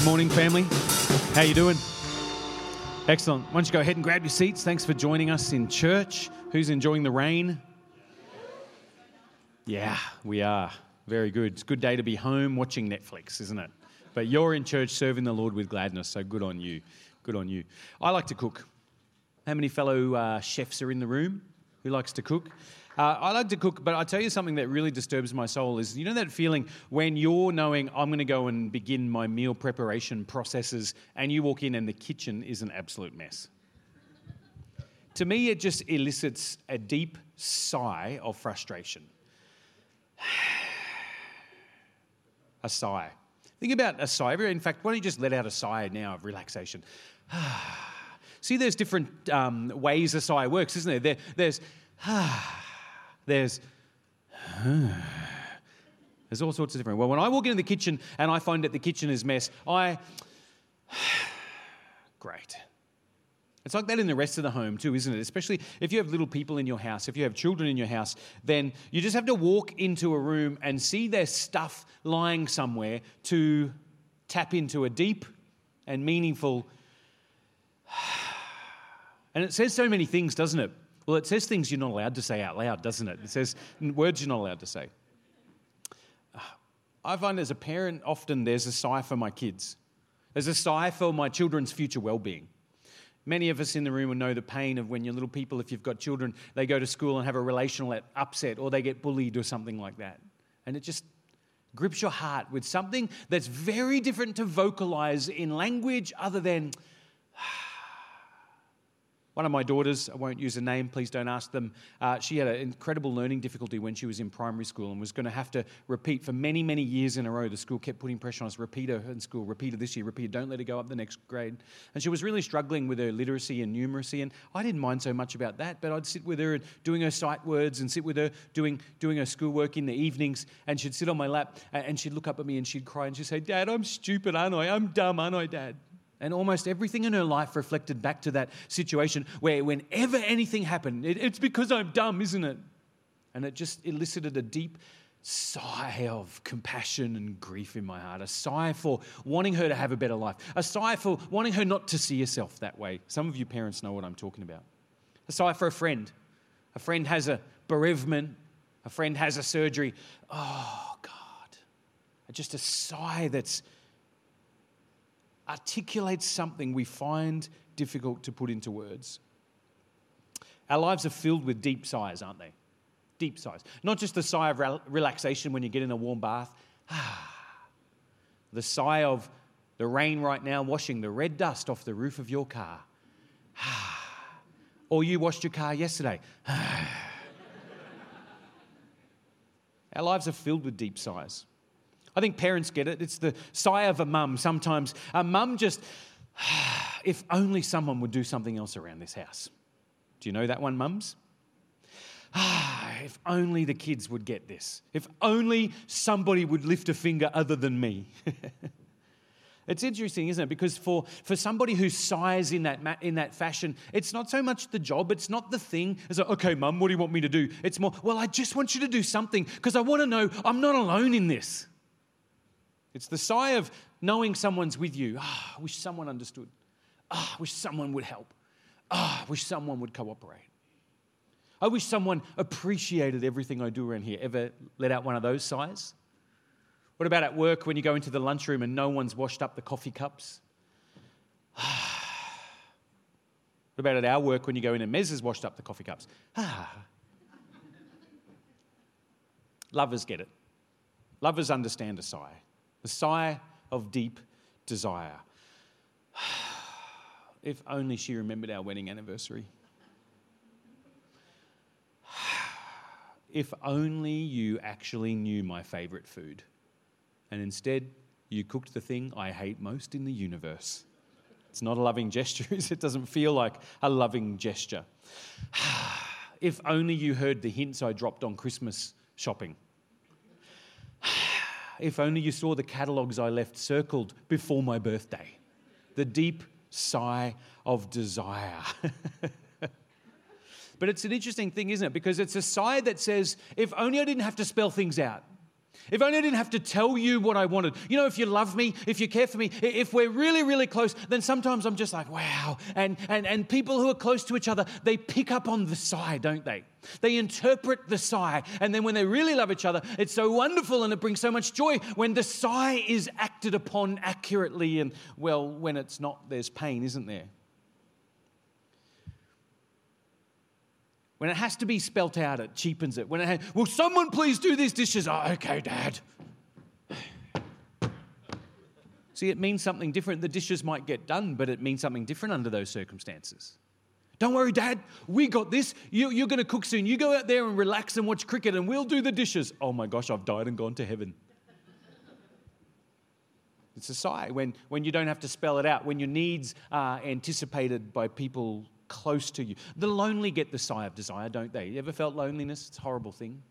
Good morning, family. How you doing? Excellent. Why don't you go ahead and grab your seats? Thanks for joining us in church. Who's enjoying the rain? Yeah, we are. Very good. It's a good day to be home watching Netflix, isn't it? But you're in church serving the Lord with gladness, so good on you. Good on you. I like to cook. How many fellow uh, chefs are in the room? Who likes to cook? Uh, I like to cook, but I tell you something that really disturbs my soul is you know that feeling when you're knowing I'm going to go and begin my meal preparation processes, and you walk in and the kitchen is an absolute mess. to me, it just elicits a deep sigh of frustration. a sigh. Think about a sigh. In fact, why don't you just let out a sigh now of relaxation? See, there's different um, ways a sigh works, isn't there? there there's there's there's all sorts of different. Well, when I walk into the kitchen and I find that the kitchen is mess, I great. It's like that in the rest of the home too, isn't it? Especially if you have little people in your house, if you have children in your house, then you just have to walk into a room and see their stuff lying somewhere to tap into a deep and meaningful. And it says so many things, doesn't it? Well, it says things you're not allowed to say out loud, doesn't it? It says words you're not allowed to say. I find as a parent, often there's a sigh for my kids. There's a sigh for my children's future well being. Many of us in the room will know the pain of when your little people, if you've got children, they go to school and have a relational upset or they get bullied or something like that. And it just grips your heart with something that's very different to vocalize in language other than one of my daughters, I won't use a name, please don't ask them, uh, she had an incredible learning difficulty when she was in primary school and was going to have to repeat for many, many years in a row. The school kept putting pressure on us repeat her in school, repeat her this year, repeat her, don't let her go up the next grade. And she was really struggling with her literacy and numeracy. And I didn't mind so much about that, but I'd sit with her doing her sight words and sit with her doing, doing her schoolwork in the evenings. And she'd sit on my lap and she'd look up at me and she'd cry and she'd say, Dad, I'm stupid, aren't I? I'm dumb, aren't I, Dad? And almost everything in her life reflected back to that situation where whenever anything happened, it, it's because I'm dumb, isn't it? And it just elicited a deep sigh of compassion and grief in my heart, a sigh for wanting her to have a better life, a sigh for wanting her not to see herself that way. Some of you parents know what I'm talking about. A sigh for a friend. A friend has a bereavement, a friend has a surgery. Oh, God. Just a sigh that's articulates something we find difficult to put into words. Our lives are filled with deep sighs, aren't they? Deep sighs. Not just the sigh of relaxation when you get in a warm bath, the sigh of the rain right now washing the red dust off the roof of your car. or you washed your car yesterday. Our lives are filled with deep sighs. I think parents get it. It's the sigh of a mum sometimes. A mum just, if only someone would do something else around this house. Do you know that one, mums? if only the kids would get this. If only somebody would lift a finger other than me. it's interesting, isn't it? Because for, for somebody who sighs in that, in that fashion, it's not so much the job, it's not the thing. It's like, okay, mum, what do you want me to do? It's more, well, I just want you to do something because I want to know I'm not alone in this. It's the sigh of knowing someone's with you. Ah, I wish someone understood. Ah, I wish someone would help. Ah, I wish someone would cooperate. I wish someone appreciated everything I do around here. Ever let out one of those sighs? What about at work when you go into the lunchroom and no one's washed up the coffee cups? what about at our work when you go in and Mez has washed up the coffee cups? Ah. Lovers get it. Lovers understand a sigh the sigh of deep desire. if only she remembered our wedding anniversary. if only you actually knew my favorite food. And instead, you cooked the thing I hate most in the universe. It's not a loving gesture, it doesn't feel like a loving gesture. if only you heard the hints I dropped on Christmas shopping. If only you saw the catalogues I left circled before my birthday. The deep sigh of desire. but it's an interesting thing, isn't it? Because it's a sigh that says, if only I didn't have to spell things out. If only I didn't have to tell you what I wanted. You know, if you love me, if you care for me, if we're really, really close, then sometimes I'm just like, wow. And, and, and people who are close to each other, they pick up on the sigh, don't they? They interpret the sigh. And then when they really love each other, it's so wonderful and it brings so much joy when the sigh is acted upon accurately. And, well, when it's not, there's pain, isn't there? When it has to be spelt out, it cheapens it. When it will someone please do these dishes? Oh, okay, Dad. See, it means something different. The dishes might get done, but it means something different under those circumstances. Don't worry, Dad, we got this. You, are going to cook soon. You go out there and relax and watch cricket, and we'll do the dishes. Oh my gosh, I've died and gone to heaven. It's a sigh when, when you don't have to spell it out, when your needs are anticipated by people close to you. The lonely get the sigh of desire, don't they? You ever felt loneliness? It's a horrible thing.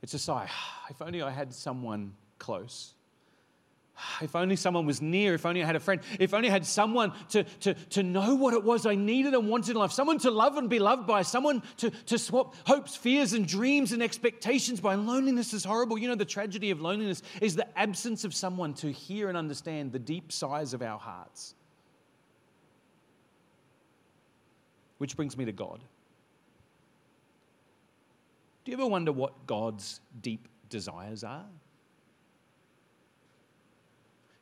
It's a sigh. If only I had someone close. If only someone was near, if only I had a friend, if only I had someone to, to, to know what it was I needed and wanted in life, someone to love and be loved by, someone to, to swap hopes, fears, and dreams and expectations by. Loneliness is horrible. You know, the tragedy of loneliness is the absence of someone to hear and understand the deep sighs of our hearts. Which brings me to God. Do you ever wonder what God's deep desires are?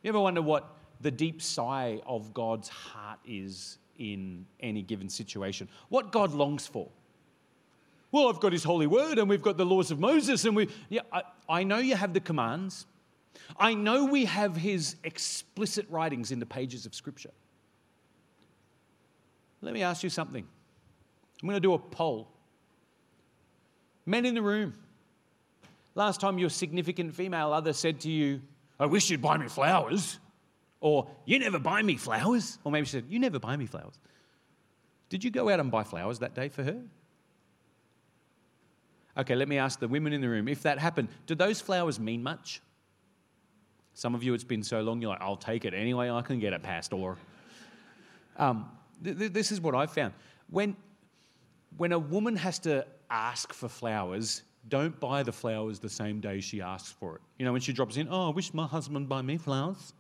You ever wonder what the deep sigh of God's heart is in any given situation? What God longs for? Well, I've got His holy word and we've got the laws of Moses, and we, yeah, I, I know you have the commands. I know we have His explicit writings in the pages of Scripture. Let me ask you something. I'm going to do a poll. Men in the room, last time your significant female other said to you, I wish you'd buy me flowers, or you never buy me flowers, or maybe she said, You never buy me flowers. Did you go out and buy flowers that day for her? Okay, let me ask the women in the room if that happened, do those flowers mean much? Some of you, it's been so long, you're like, I'll take it anyway I can get it, Pastor. Um, th- th- this is what I've found. When, when a woman has to ask for flowers, don't buy the flowers the same day she asks for it. You know, when she drops in, oh, I wish my husband buy me flowers.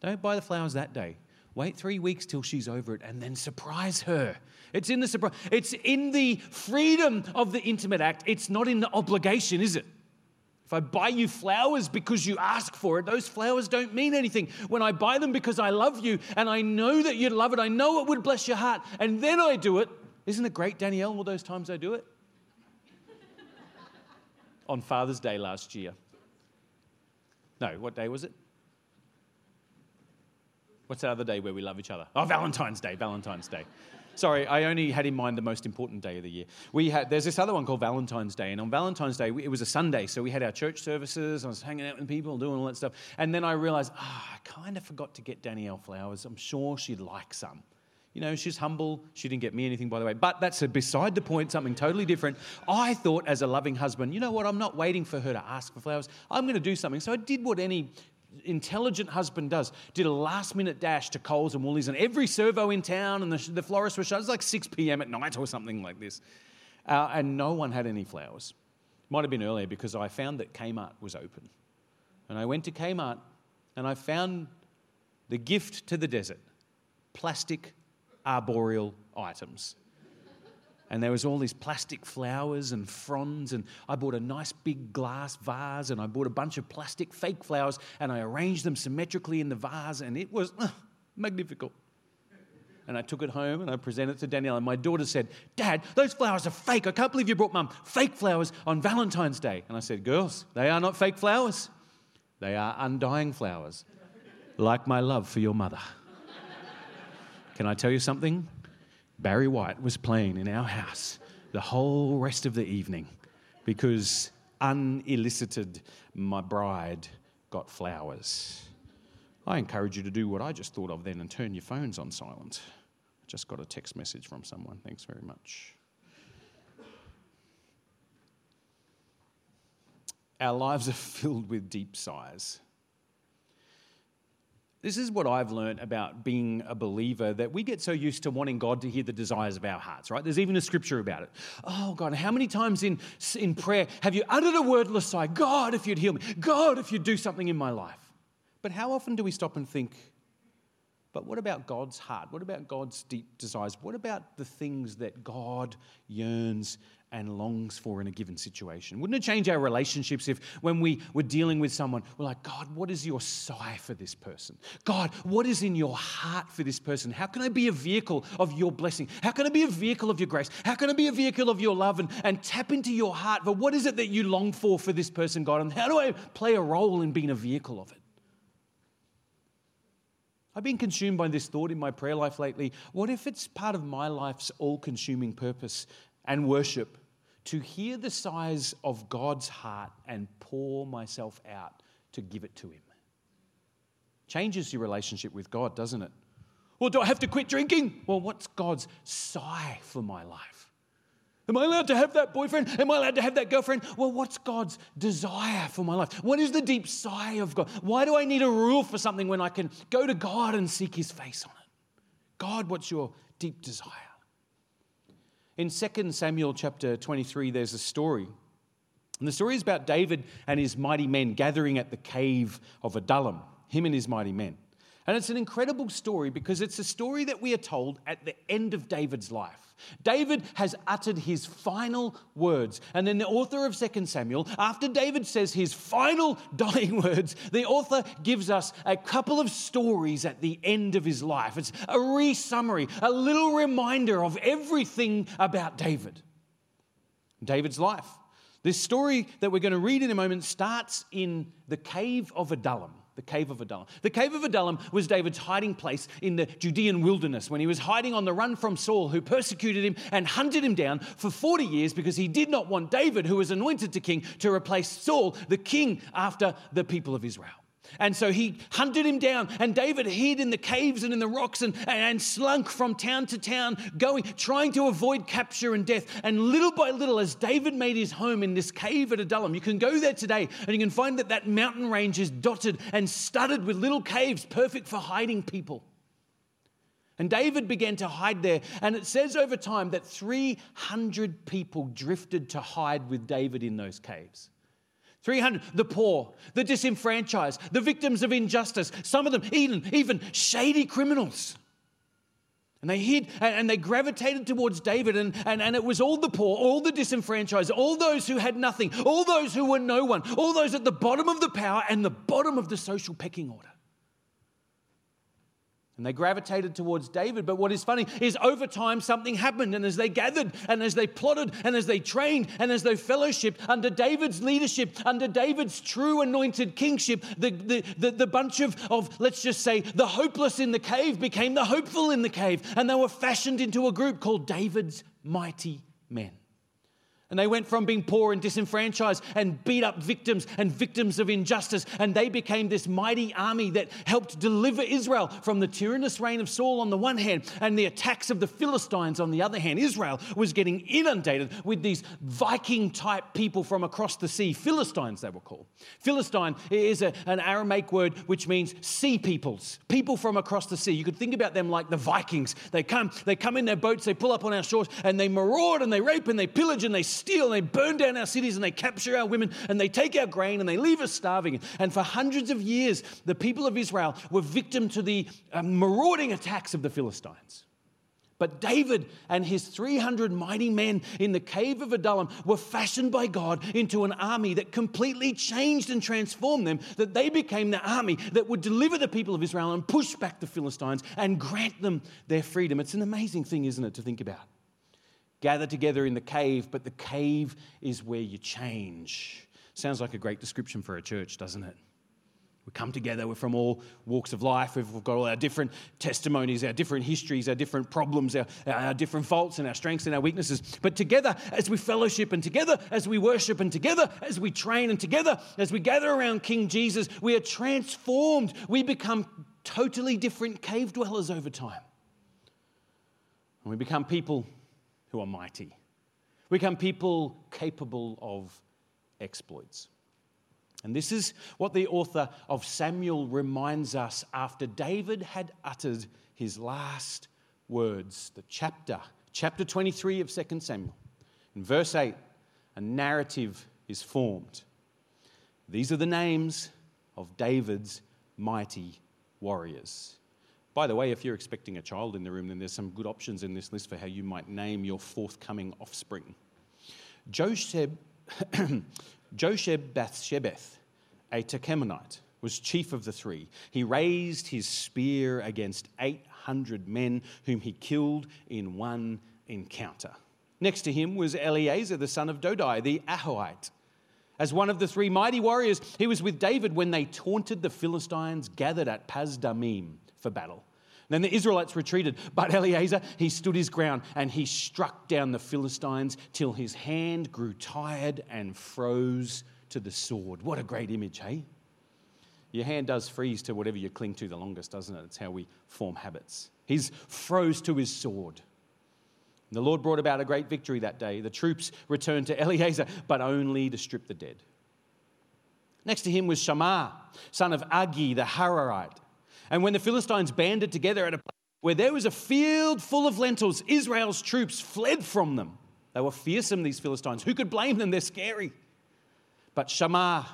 Don't buy the flowers that day. Wait three weeks till she's over it and then surprise her. It's in the surprise. It's in the freedom of the intimate act. It's not in the obligation, is it? If I buy you flowers because you ask for it, those flowers don't mean anything. When I buy them because I love you and I know that you'd love it, I know it would bless your heart, and then I do it, isn't it great, Danielle, all those times I do it? On Father's Day last year. No, what day was it? What's that other day where we love each other? Oh, Valentine's Day, Valentine's Day. Sorry, I only had in mind the most important day of the year. We had, there's this other one called Valentine's Day, and on Valentine's Day, it was a Sunday, so we had our church services, I was hanging out with people, doing all that stuff. And then I realized, ah, oh, I kind of forgot to get Danielle flowers. I'm sure she'd like some. You know, she's humble. She didn't get me anything, by the way. But that's beside the point, something totally different. I thought, as a loving husband, you know what? I'm not waiting for her to ask for flowers. I'm going to do something. So I did what any intelligent husband does. Did a last minute dash to Coles and Woolies and every servo in town, and the, the florist was shut. It was like 6 p.m. at night or something like this. Uh, and no one had any flowers. Might have been earlier because I found that Kmart was open. And I went to Kmart and I found the gift to the desert plastic arboreal items. And there was all these plastic flowers and fronds, and I bought a nice big glass vase, and I bought a bunch of plastic fake flowers, and I arranged them symmetrically in the vase, and it was uh, magnificent. And I took it home and I presented it to Danielle. And my daughter said, Dad, those flowers are fake. I can't believe you brought mum fake flowers on Valentine's Day. And I said, Girls, they are not fake flowers. They are undying flowers, like my love for your mother. Can I tell you something? Barry White was playing in our house the whole rest of the evening because unelicited, my bride got flowers. I encourage you to do what I just thought of then and turn your phones on silent. I just got a text message from someone. Thanks very much. Our lives are filled with deep sighs. This is what I've learned about being a believer that we get so used to wanting God to hear the desires of our hearts, right? There's even a scripture about it. Oh, God, how many times in, in prayer have you uttered a wordless sigh? God, if you'd heal me. God, if you'd do something in my life. But how often do we stop and think, but what about God's heart? What about God's deep desires? What about the things that God yearns and longs for in a given situation? Wouldn't it change our relationships if, when we were dealing with someone, we're like, God, what is your sigh for this person? God, what is in your heart for this person? How can I be a vehicle of your blessing? How can I be a vehicle of your grace? How can I be a vehicle of your love and, and tap into your heart for what is it that you long for for this person, God? And how do I play a role in being a vehicle of it? I've been consumed by this thought in my prayer life lately. What if it's part of my life's all consuming purpose and worship to hear the sighs of God's heart and pour myself out to give it to Him? Changes your relationship with God, doesn't it? Well, do I have to quit drinking? Well, what's God's sigh for my life? Am I allowed to have that boyfriend? Am I allowed to have that girlfriend? Well, what's God's desire for my life? What is the deep sigh of God? Why do I need a rule for something when I can go to God and seek his face on it? God, what's your deep desire? In 2 Samuel chapter 23, there's a story. And the story is about David and his mighty men gathering at the cave of Adullam, him and his mighty men. And it's an incredible story because it's a story that we are told at the end of David's life. David has uttered his final words. And then the author of 2 Samuel, after David says his final dying words, the author gives us a couple of stories at the end of his life. It's a re summary, a little reminder of everything about David. David's life. This story that we're going to read in a moment starts in the cave of Adullam the cave of Adullam. The cave of Adullam was David's hiding place in the Judean wilderness when he was hiding on the run from Saul, who persecuted him and hunted him down for 40 years because he did not want David, who was anointed to king, to replace Saul, the king after the people of Israel. And so he hunted him down, and David hid in the caves and in the rocks and, and slunk from town to town, going, trying to avoid capture and death. And little by little, as David made his home in this cave at Adullam, you can go there today and you can find that that mountain range is dotted and studded with little caves, perfect for hiding people. And David began to hide there. And it says over time that 300 people drifted to hide with David in those caves. 300, the poor, the disenfranchised, the victims of injustice, some of them even, even shady criminals. And they hid and they gravitated towards David, and, and, and it was all the poor, all the disenfranchised, all those who had nothing, all those who were no one, all those at the bottom of the power and the bottom of the social pecking order. And they gravitated towards David. But what is funny is over time something happened. And as they gathered and as they plotted and as they trained and as they fellowshipped under David's leadership, under David's true anointed kingship, the, the, the, the, bunch of, of, let's just say, the hopeless in the cave became the hopeful in the cave. And they were fashioned into a group called David's Mighty Men. And they went from being poor and disenfranchised and beat up victims and victims of injustice. And they became this mighty army that helped deliver Israel from the tyrannous reign of Saul on the one hand and the attacks of the Philistines on the other hand. Israel was getting inundated with these Viking type people from across the sea. Philistines, they were called. Philistine is a, an Aramaic word which means sea peoples, people from across the sea. You could think about them like the Vikings. They come, they come in their boats, they pull up on our shores, and they maraud and they rape and they pillage and they steal and they burn down our cities and they capture our women and they take our grain and they leave us starving. And for hundreds of years, the people of Israel were victim to the uh, marauding attacks of the Philistines. But David and his 300 mighty men in the cave of Adullam were fashioned by God into an army that completely changed and transformed them, that they became the army that would deliver the people of Israel and push back the Philistines and grant them their freedom. It's an amazing thing, isn't it, to think about? Gather together in the cave, but the cave is where you change. Sounds like a great description for a church, doesn't it? We come together, we're from all walks of life, we've got all our different testimonies, our different histories, our different problems, our, our different faults and our strengths and our weaknesses. But together, as we fellowship and together, as we worship and together, as we train and together, as we gather around King Jesus, we are transformed. We become totally different cave dwellers over time. And we become people who are mighty. We become people capable of exploits. And this is what the author of Samuel reminds us after David had uttered his last words. The chapter, chapter 23 of 2 Samuel. In verse 8, a narrative is formed. These are the names of David's mighty warriors. By the way, if you're expecting a child in the room, then there's some good options in this list for how you might name your forthcoming offspring. Josheb, Josheb Bathshebeth, a Tekemonite, was chief of the three. He raised his spear against 800 men, whom he killed in one encounter. Next to him was Eleazar, the son of Dodai, the Ahohite. As one of the three mighty warriors, he was with David when they taunted the Philistines gathered at Pasdamim for battle. Then the Israelites retreated, but Eleazar, he stood his ground and he struck down the Philistines till his hand grew tired and froze to the sword. What a great image, hey? Your hand does freeze to whatever you cling to the longest, doesn't it? It's how we form habits. He's froze to his sword. The Lord brought about a great victory that day. The troops returned to Eleazar, but only to strip the dead. Next to him was Shammah, son of Agee the Hararite. And when the Philistines banded together at a place where there was a field full of lentils, Israel's troops fled from them. They were fearsome, these Philistines. Who could blame them? They're scary. But Shammah,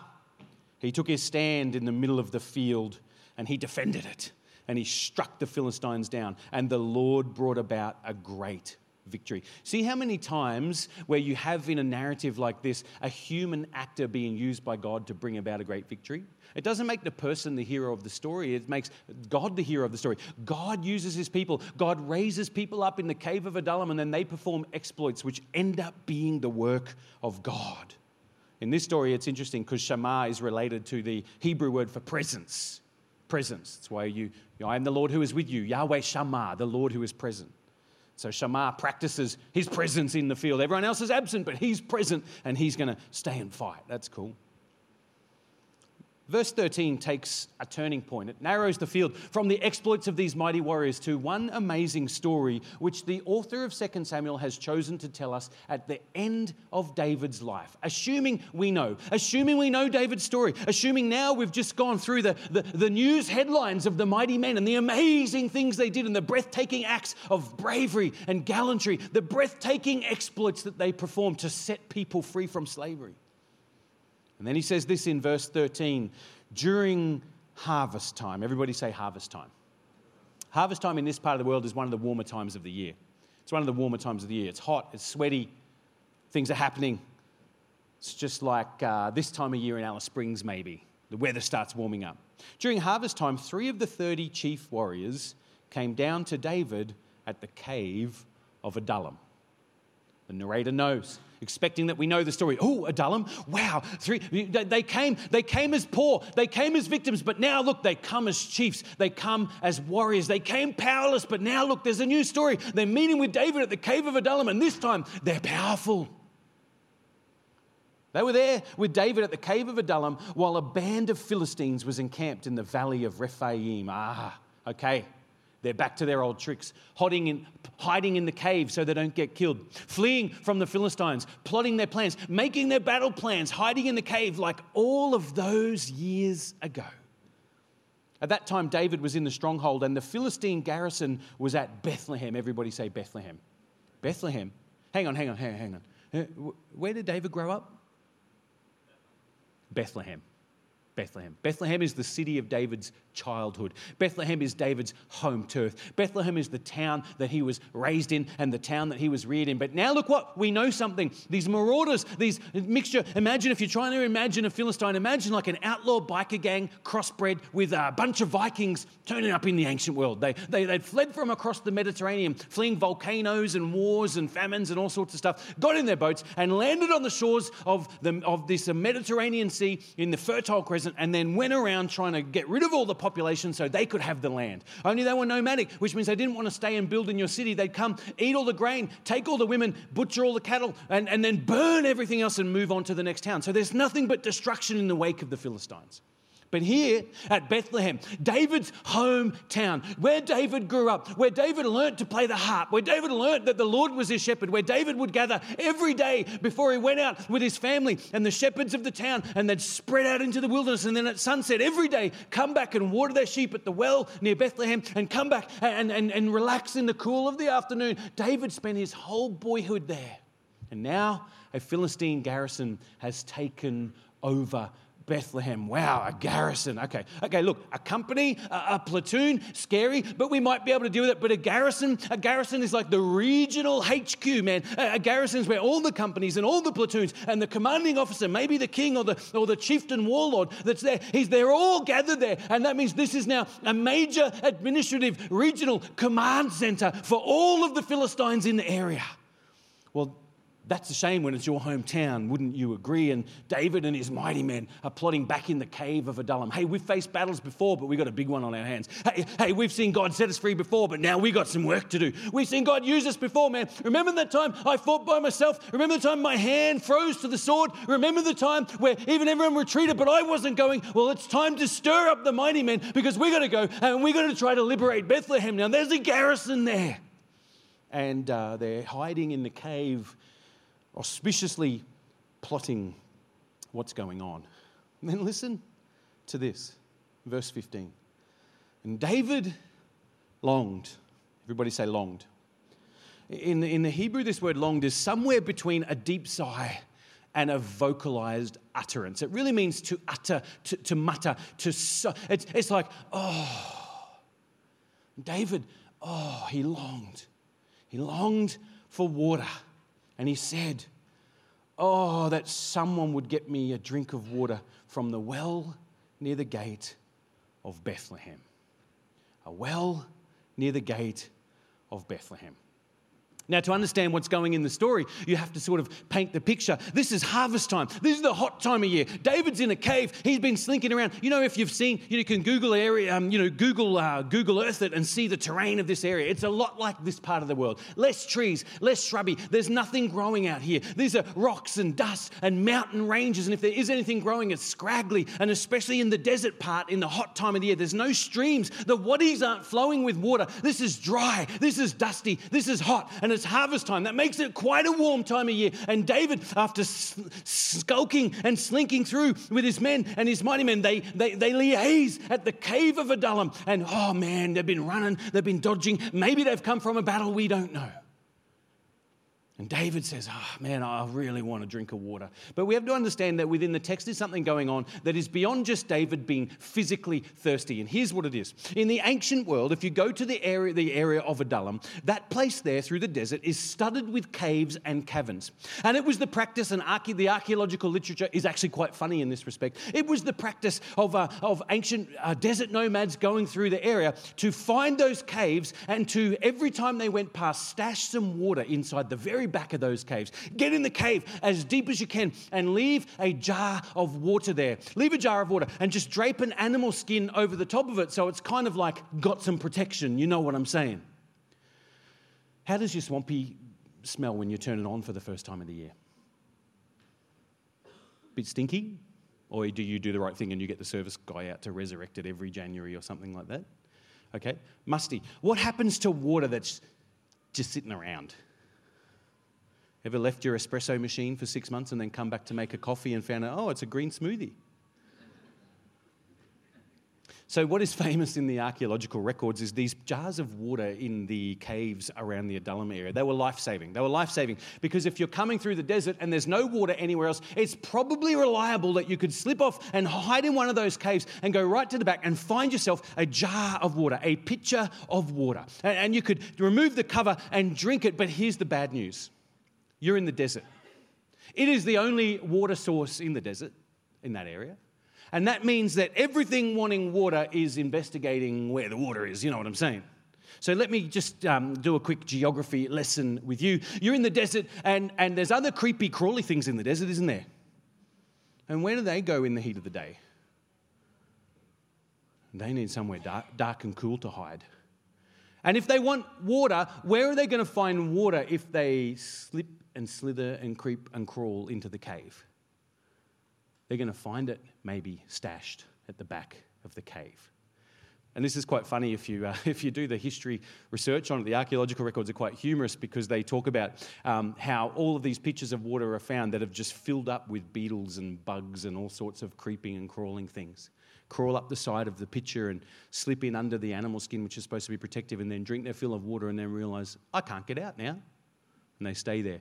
he took his stand in the middle of the field and he defended it. And he struck the Philistines down. And the Lord brought about a great victory. See how many times where you have in a narrative like this a human actor being used by God to bring about a great victory? It doesn't make the person the hero of the story, it makes God the hero of the story. God uses his people, God raises people up in the cave of Adullam, and then they perform exploits which end up being the work of God. In this story, it's interesting because Shammah is related to the Hebrew word for presence. Presence. That's why you, you know, I am the Lord who is with you. Yahweh Shammah, the Lord who is present. So Shammah practices his presence in the field. Everyone else is absent, but he's present and he's going to stay and fight. That's cool. Verse 13 takes a turning point. It narrows the field from the exploits of these mighty warriors to one amazing story, which the author of 2 Samuel has chosen to tell us at the end of David's life. Assuming we know, assuming we know David's story, assuming now we've just gone through the, the, the news headlines of the mighty men and the amazing things they did and the breathtaking acts of bravery and gallantry, the breathtaking exploits that they performed to set people free from slavery. And then he says this in verse 13 during harvest time. Everybody say harvest time. Harvest time in this part of the world is one of the warmer times of the year. It's one of the warmer times of the year. It's hot, it's sweaty, things are happening. It's just like uh, this time of year in Alice Springs, maybe. The weather starts warming up. During harvest time, three of the 30 chief warriors came down to David at the cave of Adullam. The narrator knows expecting that we know the story. Oh, Adullam, wow, three, they came, they came as poor, they came as victims, but now look, they come as chiefs, they come as warriors, they came powerless, but now look, there's a new story. They're meeting with David at the cave of Adullam, and this time they're powerful. They were there with David at the cave of Adullam while a band of Philistines was encamped in the valley of Rephaim. Ah, okay. They're back to their old tricks, hiding in, hiding in the cave so they don't get killed, fleeing from the Philistines, plotting their plans, making their battle plans, hiding in the cave like all of those years ago. At that time, David was in the stronghold and the Philistine garrison was at Bethlehem. Everybody say Bethlehem. Bethlehem. Hang on, hang on, hang on, hang on. Where did David grow up? Bethlehem. Bethlehem. Bethlehem is the city of David's childhood. Bethlehem is David's home turf. Bethlehem is the town that he was raised in and the town that he was reared in. But now look what we know something. These marauders, these mixture. Imagine if you're trying to imagine a Philistine, imagine like an outlaw biker gang crossbred with a bunch of Vikings turning up in the ancient world. They, they, they'd fled from across the Mediterranean, fleeing volcanoes and wars and famines and all sorts of stuff, got in their boats and landed on the shores of, the, of this Mediterranean Sea in the Fertile Crescent and then went around trying to get rid of all the population so they could have the land. Only they were nomadic, which means they didn't want to stay and build in your city. They'd come, eat all the grain, take all the women, butcher all the cattle, and, and then burn everything else and move on to the next town. So there's nothing but destruction in the wake of the Philistines. But here at Bethlehem, David's hometown, where David grew up, where David learnt to play the harp, where David learnt that the Lord was his shepherd, where David would gather every day before he went out with his family and the shepherds of the town, and they'd spread out into the wilderness. And then at sunset, every day, come back and water their sheep at the well near Bethlehem and come back and, and, and relax in the cool of the afternoon. David spent his whole boyhood there. And now a Philistine garrison has taken over Bethlehem. Wow, a garrison. Okay, okay. Look, a company, a, a, platoon, scary, but we might be able to deal with it. But a garrison, a garrison is like the regional HQ, man. A, a garrison is where all the companies and all the platoons and the commanding officer, maybe the king or the or the chieftain warlord that's there, he's they're all gathered there, and that means this is now a major administrative regional command center for all of the Philistines in the area. Well, that's a shame when it's your hometown, wouldn't you agree? And David and his mighty men are plotting back in the cave of Adullam. Hey, we've faced battles before, but we've got a big one on our hands. Hey, hey, we've seen God set us free before, but now we've got some work to do. We've seen God use us before, man. Remember that time I fought by myself? Remember the time my hand froze to the sword? Remember the time where even everyone retreated, but I wasn't going? Well, it's time to stir up the mighty men because we're going to go and we're going to try to liberate Bethlehem. Now, there's a garrison there. And uh, they're hiding in the cave auspiciously plotting what's going on. And then listen to this, verse 15. And David longed. Everybody say longed. In in the Hebrew, this word longed is somewhere between a deep sigh and a vocalized utterance. It really means to utter, to, to mutter, to so, it's, it's like, oh. David, oh, he longed. He longed for water. And he said, Oh, that someone would get me a drink of water from the well near the gate of Bethlehem. A well near the gate of Bethlehem. Now, to understand what's going in the story, you have to sort of paint the picture. This is harvest time. This is the hot time of year. David's in a cave. He's been slinking around. You know, if you've seen, you can Google area, um, you know, Google uh, Google Earth it and see the terrain of this area. It's a lot like this part of the world. Less trees, less shrubby. There's nothing growing out here. These are rocks and dust and mountain ranges. And if there is anything growing, it's scraggly. And especially in the desert part, in the hot time of the year, there's no streams. The wadis aren't flowing with water. This is dry. This is dusty. This is hot. And it's harvest time. That makes it quite a warm time of year. And David, after skulking and slinking through with his men and his mighty men, they, they, they liaise at the cave of Adullam. And oh man, they've been running, they've been dodging. Maybe they've come from a battle we don't know. And David says, Oh man, I really want a drink of water. But we have to understand that within the text is something going on that is beyond just David being physically thirsty. And here's what it is. In the ancient world, if you go to the area, the area of Adullam, that place there through the desert is studded with caves and caverns. And it was the practice, and archae- the archaeological literature is actually quite funny in this respect. It was the practice of, uh, of ancient uh, desert nomads going through the area to find those caves and to, every time they went past, stash some water inside the very very back of those caves. Get in the cave as deep as you can and leave a jar of water there. Leave a jar of water and just drape an animal skin over the top of it so it's kind of like got some protection. You know what I'm saying? How does your swampy smell when you turn it on for the first time of the year? Bit stinky? Or do you do the right thing and you get the service guy out to resurrect it every January or something like that? Okay, musty. What happens to water that's just sitting around? Ever left your espresso machine for six months and then come back to make a coffee and found out, oh, it's a green smoothie? So, what is famous in the archaeological records is these jars of water in the caves around the Adullam area. They were life saving. They were life saving because if you're coming through the desert and there's no water anywhere else, it's probably reliable that you could slip off and hide in one of those caves and go right to the back and find yourself a jar of water, a pitcher of water. And you could remove the cover and drink it. But here's the bad news you're in the desert. It is the only water source in the desert, in that area. And that means that everything wanting water is investigating where the water is. You know what I'm saying? So let me just um, do a quick geography lesson with you. You're in the desert, and, and there's other creepy, crawly things in the desert, isn't there? And where do they go in the heat of the day? They need somewhere dark, dark and cool to hide. And if they want water, where are they going to find water if they slip and slither and creep and crawl into the cave. They're going to find it maybe stashed at the back of the cave. And this is quite funny if you, uh, if you do the history research on it. The archaeological records are quite humorous because they talk about um, how all of these pitchers of water are found that have just filled up with beetles and bugs and all sorts of creeping and crawling things. Crawl up the side of the pitcher and slip in under the animal skin, which is supposed to be protective, and then drink their fill of water and then realize, I can't get out now. And they stay there.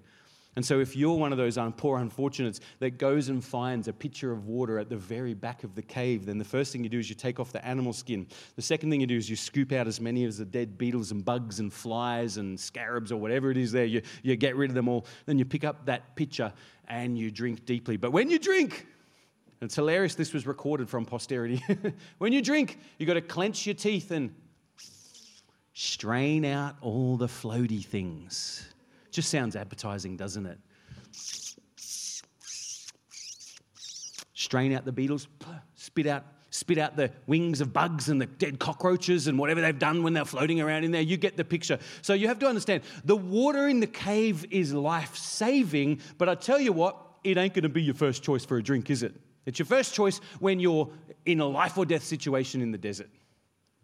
And so, if you're one of those poor unfortunates that goes and finds a pitcher of water at the very back of the cave, then the first thing you do is you take off the animal skin. The second thing you do is you scoop out as many of the dead beetles and bugs and flies and scarabs or whatever it is there. You, you get rid of them all. Then you pick up that pitcher and you drink deeply. But when you drink, it's hilarious this was recorded from posterity. when you drink, you've got to clench your teeth and strain out all the floaty things. Just sounds appetizing, doesn't it? Strain out the beetles, spit out, spit out the wings of bugs and the dead cockroaches and whatever they've done when they're floating around in there. You get the picture. So you have to understand the water in the cave is life saving, but I tell you what, it ain't going to be your first choice for a drink, is it? It's your first choice when you're in a life or death situation in the desert.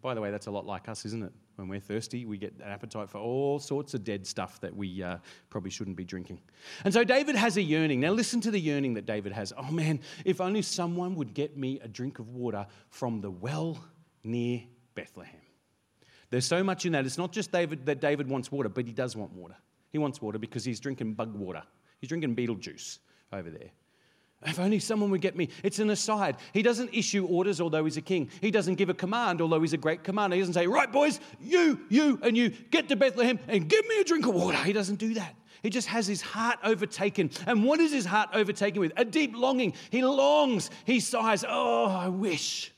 By the way, that's a lot like us, isn't it? When we're thirsty, we get an appetite for all sorts of dead stuff that we uh, probably shouldn't be drinking. And so David has a yearning. Now, listen to the yearning that David has. Oh man, if only someone would get me a drink of water from the well near Bethlehem. There's so much in that. It's not just David that David wants water, but he does want water. He wants water because he's drinking bug water. He's drinking beetle juice over there. If only someone would get me. It's an aside. He doesn't issue orders, although he's a king. He doesn't give a command, although he's a great commander. He doesn't say, Right, boys, you, you, and you, get to Bethlehem and give me a drink of water. He doesn't do that. He just has his heart overtaken. And what is his heart overtaken with? A deep longing. He longs, he sighs, Oh, I wish.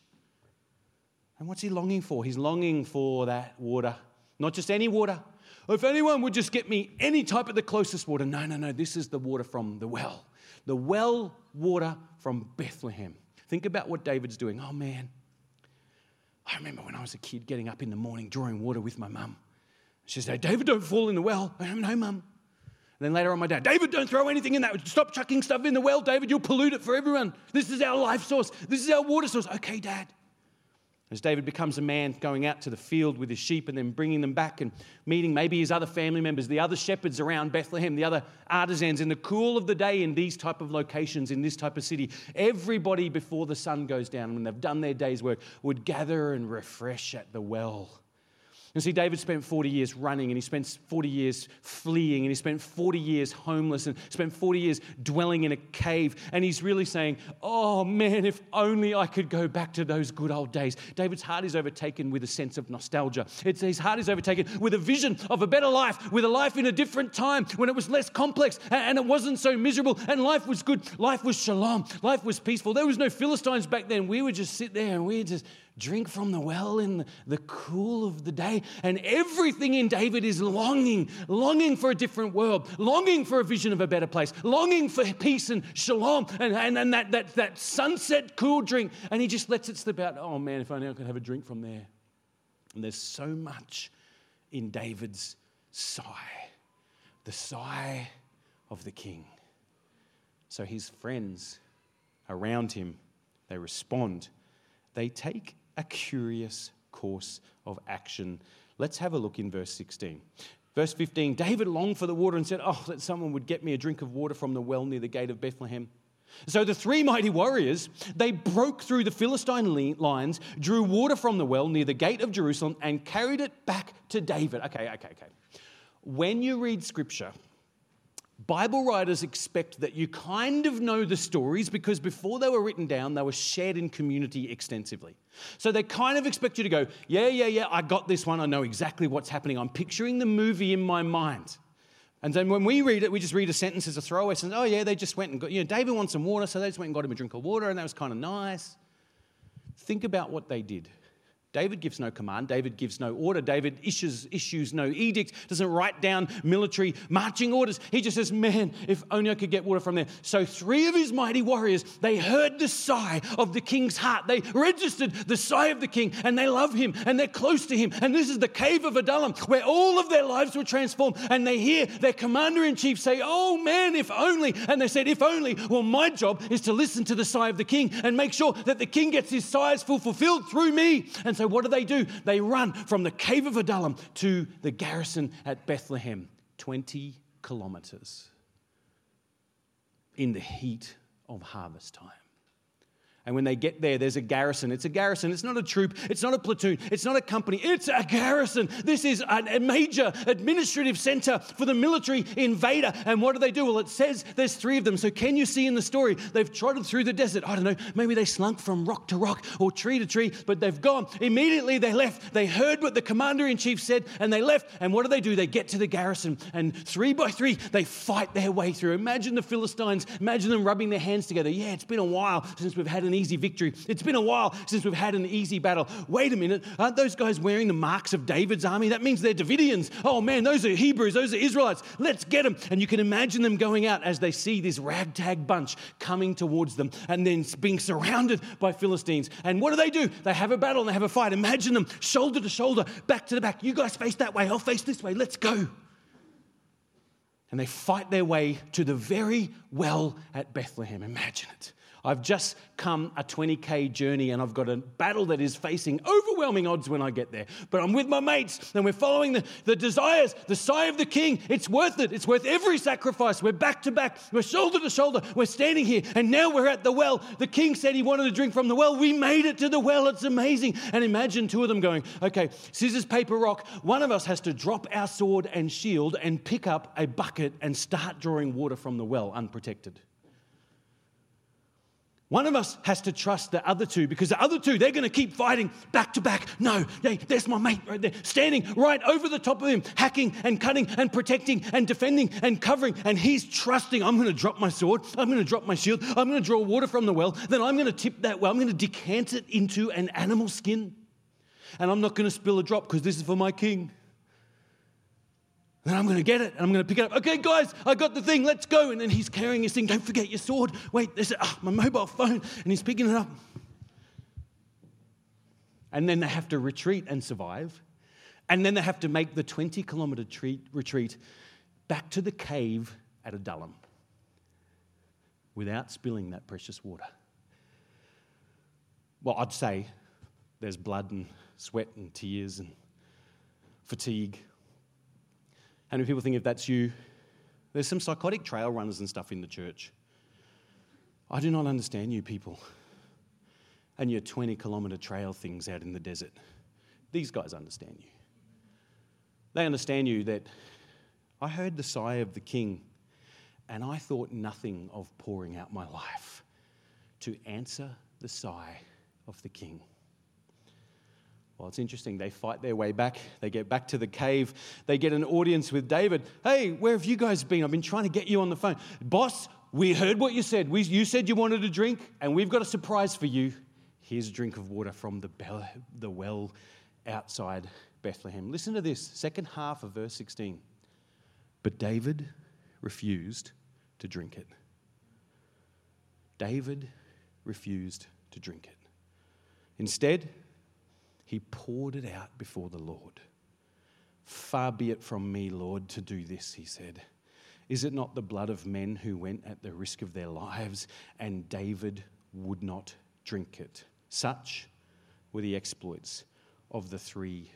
And what's he longing for? He's longing for that water, not just any water. If anyone would just get me any type of the closest water. No, no, no, this is the water from the well the well water from Bethlehem. Think about what David's doing. Oh man, I remember when I was a kid getting up in the morning drawing water with my mum. She'd say, David, don't fall in the well. I no, mum. And then later on, my dad, David, don't throw anything in that. Stop chucking stuff in the well, David. You'll pollute it for everyone. This is our life source. This is our water source. Okay, dad. As David becomes a man going out to the field with his sheep and then bringing them back and meeting maybe his other family members, the other shepherds around Bethlehem, the other artisans in the cool of the day in these type of locations, in this type of city, everybody before the sun goes down, when they've done their day's work, would gather and refresh at the well you see, David spent 40 years running and he spent 40 years fleeing and he spent 40 years homeless and spent 40 years dwelling in a cave. And he's really saying, Oh man, if only I could go back to those good old days. David's heart is overtaken with a sense of nostalgia. It's, his heart is overtaken with a vision of a better life, with a life in a different time when it was less complex and it wasn't so miserable and life was good. Life was shalom. Life was peaceful. There was no Philistines back then. We would just sit there and we'd just drink from the well in the cool of the day. And everything in David is longing, longing for a different world, longing for a vision of a better place, longing for peace and shalom and, and, and that, that, that sunset cool drink. And he just lets it slip out. Oh man, if only I could have a drink from there. And there's so much in David's sigh, the sigh of the king. So his friends around him, they respond. They take a curious course of action. Let's have a look in verse 16. Verse 15 David longed for the water and said, Oh, that someone would get me a drink of water from the well near the gate of Bethlehem. So the three mighty warriors, they broke through the Philistine lines, drew water from the well near the gate of Jerusalem, and carried it back to David. Okay, okay, okay. When you read scripture, Bible writers expect that you kind of know the stories because before they were written down, they were shared in community extensively. So they kind of expect you to go, Yeah, yeah, yeah, I got this one. I know exactly what's happening. I'm picturing the movie in my mind. And then when we read it, we just read a sentence as a throwaway sentence. Oh, yeah, they just went and got, you know, David wants some water, so they just went and got him a drink of water, and that was kind of nice. Think about what they did. David gives no command. David gives no order. David issues, issues no edict, doesn't write down military marching orders. He just says, Man, if only I could get water from there. So, three of his mighty warriors, they heard the sigh of the king's heart. They registered the sigh of the king, and they love him, and they're close to him. And this is the cave of Adullam, where all of their lives were transformed. And they hear their commander in chief say, Oh, man, if only. And they said, If only. Well, my job is to listen to the sigh of the king and make sure that the king gets his sighs fulfilled through me. And so so what do they do? They run from the cave of Adullam to the garrison at Bethlehem, 20 kilometers in the heat of harvest time. And when they get there, there's a garrison. It's a garrison. It's not a troop. It's not a platoon. It's not a company. It's a garrison. This is a major administrative center for the military invader. And what do they do? Well, it says there's three of them. So can you see in the story? They've trotted through the desert. I don't know. Maybe they slunk from rock to rock or tree to tree, but they've gone. Immediately they left. They heard what the commander in chief said and they left. And what do they do? They get to the garrison and three by three, they fight their way through. Imagine the Philistines. Imagine them rubbing their hands together. Yeah, it's been a while since we've had an an easy victory. It's been a while since we've had an easy battle. Wait a minute, aren't those guys wearing the marks of David's army? That means they're Davidians. Oh man, those are Hebrews, those are Israelites. Let's get them. And you can imagine them going out as they see this ragtag bunch coming towards them and then being surrounded by Philistines. And what do they do? They have a battle and they have a fight. Imagine them shoulder to shoulder, back to the back. You guys face that way, I'll face this way. Let's go and they fight their way to the very well at Bethlehem. Imagine it. I've just come a 20k journey and I've got a battle that is facing overwhelming odds when I get there. But I'm with my mates and we're following the, the desires, the sigh of the king. It's worth it. It's worth every sacrifice. We're back to back. We're shoulder to shoulder. We're standing here and now we're at the well. The king said he wanted to drink from the well. We made it to the well. It's amazing. And imagine two of them going, okay, scissors, paper, rock. One of us has to drop our sword and shield and pick up a bucket and start drawing water from the well unprotected. One of us has to trust the other two because the other two, they're going to keep fighting back to back. No, they, there's my mate right there, standing right over the top of him, hacking and cutting and protecting and defending and covering. And he's trusting, I'm going to drop my sword, I'm going to drop my shield, I'm going to draw water from the well, then I'm going to tip that well, I'm going to decant it into an animal skin. And I'm not going to spill a drop because this is for my king. Then I'm going to get it and I'm going to pick it up. Okay, guys, I got the thing. Let's go. And then he's carrying his thing. Don't forget your sword. Wait, there's oh, ah, my mobile phone. And he's picking it up. And then they have to retreat and survive. And then they have to make the 20 kilometer retreat back to the cave at Adullam without spilling that precious water. Well, I'd say there's blood and sweat and tears and fatigue how many people think if that's you, there's some psychotic trail runners and stuff in the church. I do not understand you people and your 20 kilometer trail things out in the desert. These guys understand you. They understand you that I heard the sigh of the king and I thought nothing of pouring out my life to answer the sigh of the king. Well, it's interesting. They fight their way back. They get back to the cave. They get an audience with David. Hey, where have you guys been? I've been trying to get you on the phone. Boss, we heard what you said. We, you said you wanted a drink, and we've got a surprise for you. Here's a drink of water from the, bell, the well outside Bethlehem. Listen to this, second half of verse 16. But David refused to drink it. David refused to drink it. Instead, he poured it out before the Lord. Far be it from me, Lord, to do this, he said. Is it not the blood of men who went at the risk of their lives, and David would not drink it? Such were the exploits of the three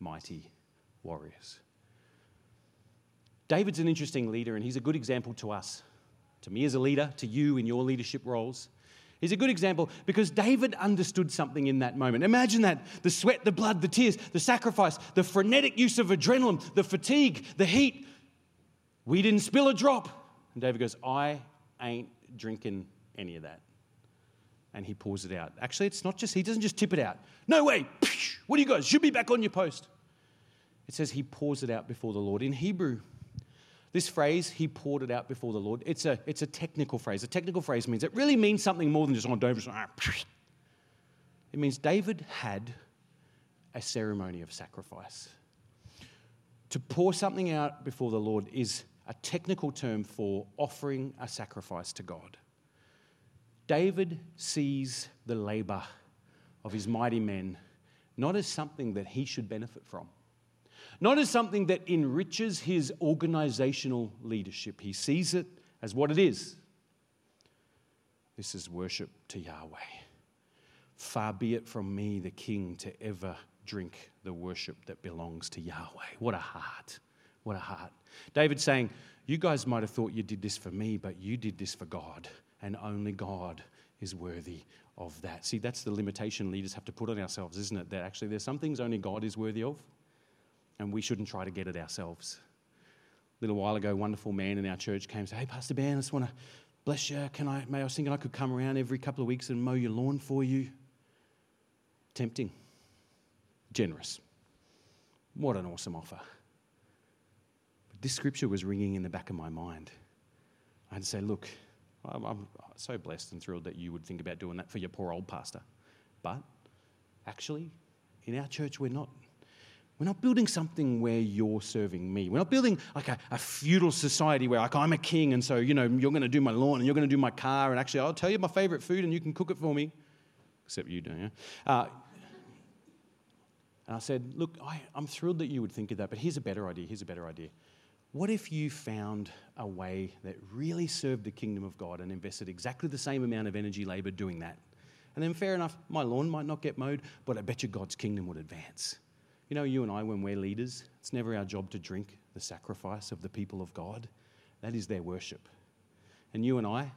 mighty warriors. David's an interesting leader, and he's a good example to us, to me as a leader, to you in your leadership roles. He's a good example because David understood something in that moment. Imagine that the sweat, the blood, the tears, the sacrifice, the frenetic use of adrenaline, the fatigue, the heat. We didn't spill a drop. And David goes, I ain't drinking any of that. And he pours it out. Actually, it's not just, he doesn't just tip it out. No way. What do you guys? you should be back on your post. It says he pours it out before the Lord. In Hebrew, this phrase, he poured it out before the Lord, it's a, it's a technical phrase. A technical phrase means it really means something more than just, on oh, David. Ah, it means David had a ceremony of sacrifice. To pour something out before the Lord is a technical term for offering a sacrifice to God. David sees the labor of his mighty men not as something that he should benefit from, not as something that enriches his organizational leadership. He sees it as what it is. This is worship to Yahweh. Far be it from me, the king, to ever drink the worship that belongs to Yahweh. What a heart. What a heart. David saying, You guys might have thought you did this for me, but you did this for God and only God is worthy of that. See, that's the limitation leaders have to put on ourselves, isn't it? That actually there's some things only God is worthy of, and we shouldn't try to get it ourselves. A little while ago, a wonderful man in our church came and said, Hey, Pastor Ben, I just want to bless you. Can I, may I was thinking I could come around every couple of weeks and mow your lawn for you. Tempting, generous. What an awesome offer. But this scripture was ringing in the back of my mind. I had to say, Look, I'm, I'm so blessed and thrilled that you would think about doing that for your poor old pastor. But actually, in our church, we're not. We're not building something where you're serving me. We're not building like a, a feudal society where like I'm a king and so you know you're going to do my lawn and you're going to do my car and actually I'll tell you my favorite food and you can cook it for me, except you do. Yeah. Uh, and I said, look, I, I'm thrilled that you would think of that, but here's a better idea. Here's a better idea. What if you found a way that really served the kingdom of God and invested exactly the same amount of energy, labor doing that? And then, fair enough, my lawn might not get mowed, but I bet you God's kingdom would advance. You know, you and I, when we're leaders, it's never our job to drink the sacrifice of the people of God. That is their worship. And you and I,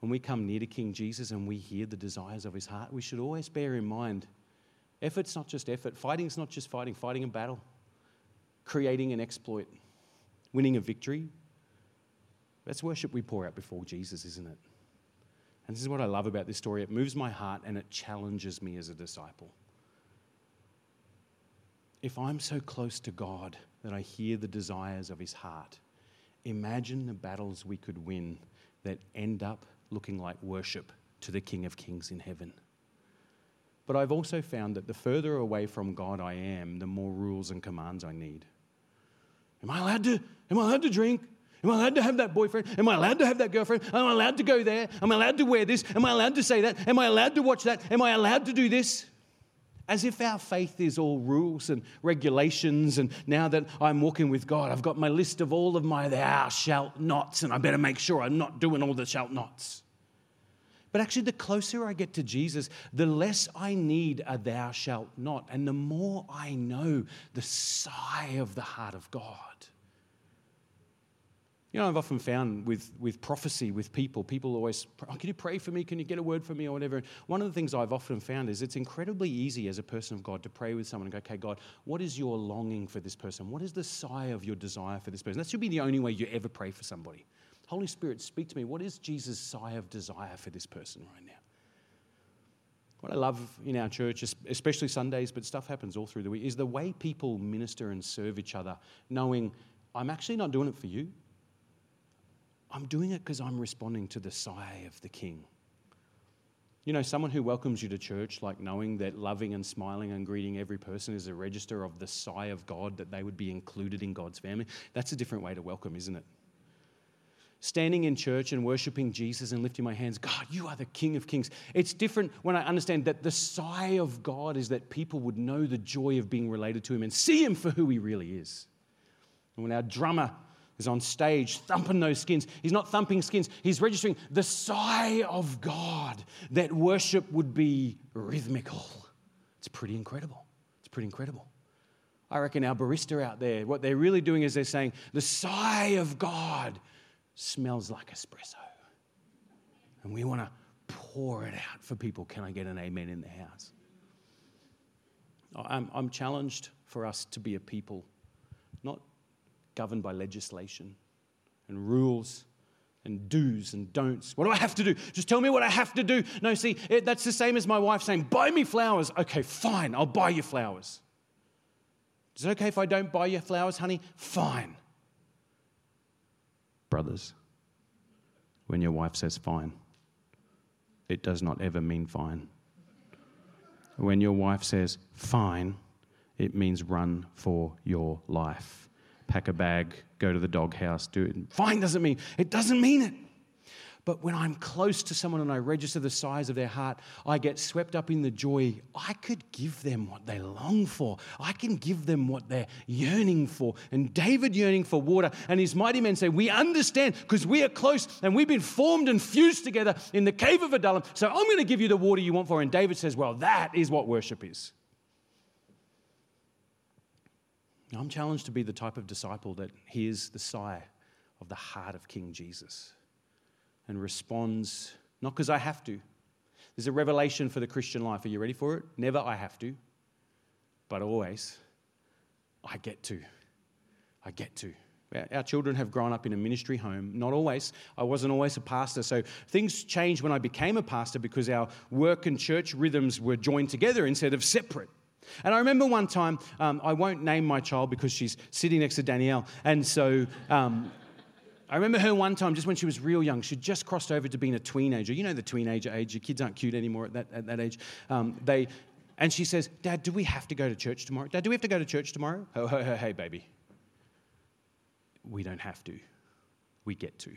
when we come near to King Jesus and we hear the desires of his heart, we should always bear in mind effort's not just effort, fighting's not just fighting, fighting a battle, creating an exploit winning a victory. That's worship we pour out before Jesus, isn't it? And this is what I love about this story. It moves my heart and it challenges me as a disciple. If I'm so close to God that I hear the desires of his heart, imagine the battles we could win that end up looking like worship to the King of Kings in heaven. But I've also found that the further away from God I am, the more rules and commands I need. Am I allowed to, am I allowed to drink? Am I allowed to have that boyfriend? Am I allowed to have that girlfriend? Am I allowed to go there? Am I allowed to wear this? Am I allowed to say that? Am I allowed to watch that? Am I allowed to do this? As if our faith is all rules and regulations. And now that I'm walking with God, I've got my list of all of my thou shalt nots, and I better make sure I'm not doing all the shalt nots. But actually, the closer I get to Jesus, the less I need a thou shalt not, and the more I know the sigh of the heart of God. You know, I've often found with, with prophecy, with people, people always, oh, can you pray for me? Can you get a word for me or whatever? One of the things I've often found is it's incredibly easy as a person of God to pray with someone and go, okay, God, what is your longing for this person? What is the sigh of your desire for this person? That should be the only way you ever pray for somebody. Holy Spirit, speak to me. What is Jesus' sigh of desire for this person right now? What I love in our church, especially Sundays, but stuff happens all through the week, is the way people minister and serve each other, knowing I'm actually not doing it for you. I'm doing it because I'm responding to the sigh of the King. You know, someone who welcomes you to church, like knowing that loving and smiling and greeting every person is a register of the sigh of God, that they would be included in God's family, that's a different way to welcome, isn't it? standing in church and worshiping Jesus and lifting my hands, God, you are the King of Kings. It's different when I understand that the sigh of God is that people would know the joy of being related to Him and see Him for who He really is. And when our drummer is on stage thumping those skins, he's not thumping skins, he's registering the sigh of God that worship would be rhythmical. It's pretty incredible. It's pretty incredible. I reckon our barista out there, what they're really doing is they're saying, the sigh of God smells like espresso. And we want to pour it out for people. Can I get an amen in the house? I'm, I'm challenged for us to be a people governed by legislation and rules and do's and don'ts. What do I have to do? Just tell me what I have to do. No, see, it, that's the same as my wife saying, Buy me flowers. Okay, fine, I'll buy you flowers. Is it okay if I don't buy you flowers, honey? Fine brothers, when your wife says fine, it does not ever mean fine. When your wife says fine, it means run for your life. Pack a bag, go to the doghouse, do it. Fine doesn't mean, it doesn't mean it. But when I'm close to someone and I register the size of their heart, I get swept up in the joy. I could give them what they long for. I can give them what they're yearning for. And David yearning for water, and his mighty men say, We understand because we are close and we've been formed and fused together in the cave of Adullam. So I'm going to give you the water you want for. And David says, Well, that is what worship is. I'm challenged to be the type of disciple that hears the sigh of the heart of King Jesus and responds, not because I have to. There's a revelation for the Christian life. Are you ready for it? Never I have to, but always I get to. I get to. Our children have grown up in a ministry home. Not always. I wasn't always a pastor. So things changed when I became a pastor because our work and church rhythms were joined together instead of separate. And I remember one time, um, I won't name my child because she's sitting next to Danielle. And so um, I remember her one time, just when she was real young, she'd just crossed over to being a teenager. You know the teenager age, your kids aren't cute anymore at that, at that age. Um, they, and she says, Dad, do we have to go to church tomorrow? Dad, do we have to go to church tomorrow? Oh, hey, hey, hey, baby. We don't have to. We get to.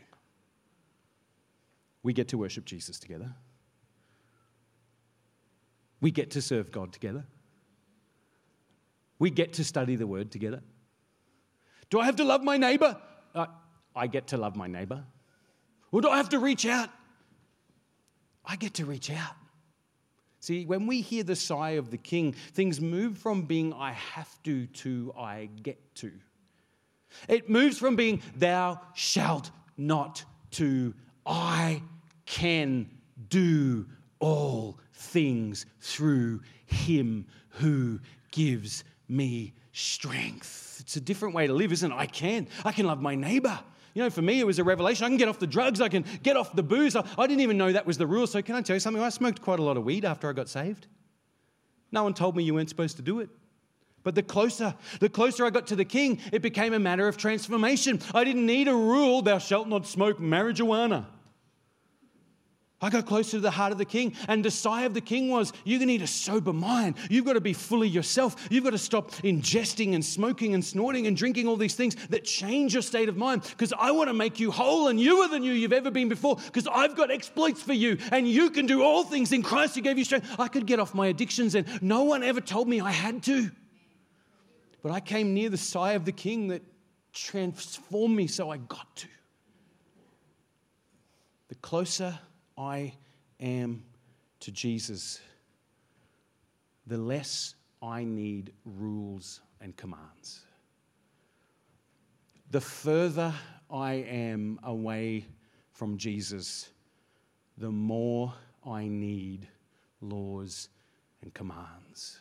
We get to worship Jesus together. We get to serve God together. We get to study the word together. Do I have to love my neighbor? Uh, I get to love my neighbor? Or do I have to reach out? I get to reach out. See, when we hear the sigh of the king, things move from being I have to to I get to. It moves from being thou shalt not to I can do all things through him who gives me strength. It's a different way to live, isn't it? I can. I can love my neighbor. You know, for me, it was a revelation. I can get off the drugs, I can get off the booze. I, I didn't even know that was the rule. So, can I tell you something? I smoked quite a lot of weed after I got saved. No one told me you weren't supposed to do it. But the closer, the closer I got to the king, it became a matter of transformation. I didn't need a rule, thou shalt not smoke marijuana. I got closer to the heart of the king. And the sigh of the king was, You need a sober mind. You've got to be fully yourself. You've got to stop ingesting and smoking and snorting and drinking all these things that change your state of mind because I want to make you whole and you are than you you've ever been before because I've got exploits for you and you can do all things in Christ who gave you strength. I could get off my addictions and no one ever told me I had to. But I came near the sigh of the king that transformed me, so I got to. The closer I am to Jesus, the less I need rules and commands. The further I am away from Jesus, the more I need laws and commands.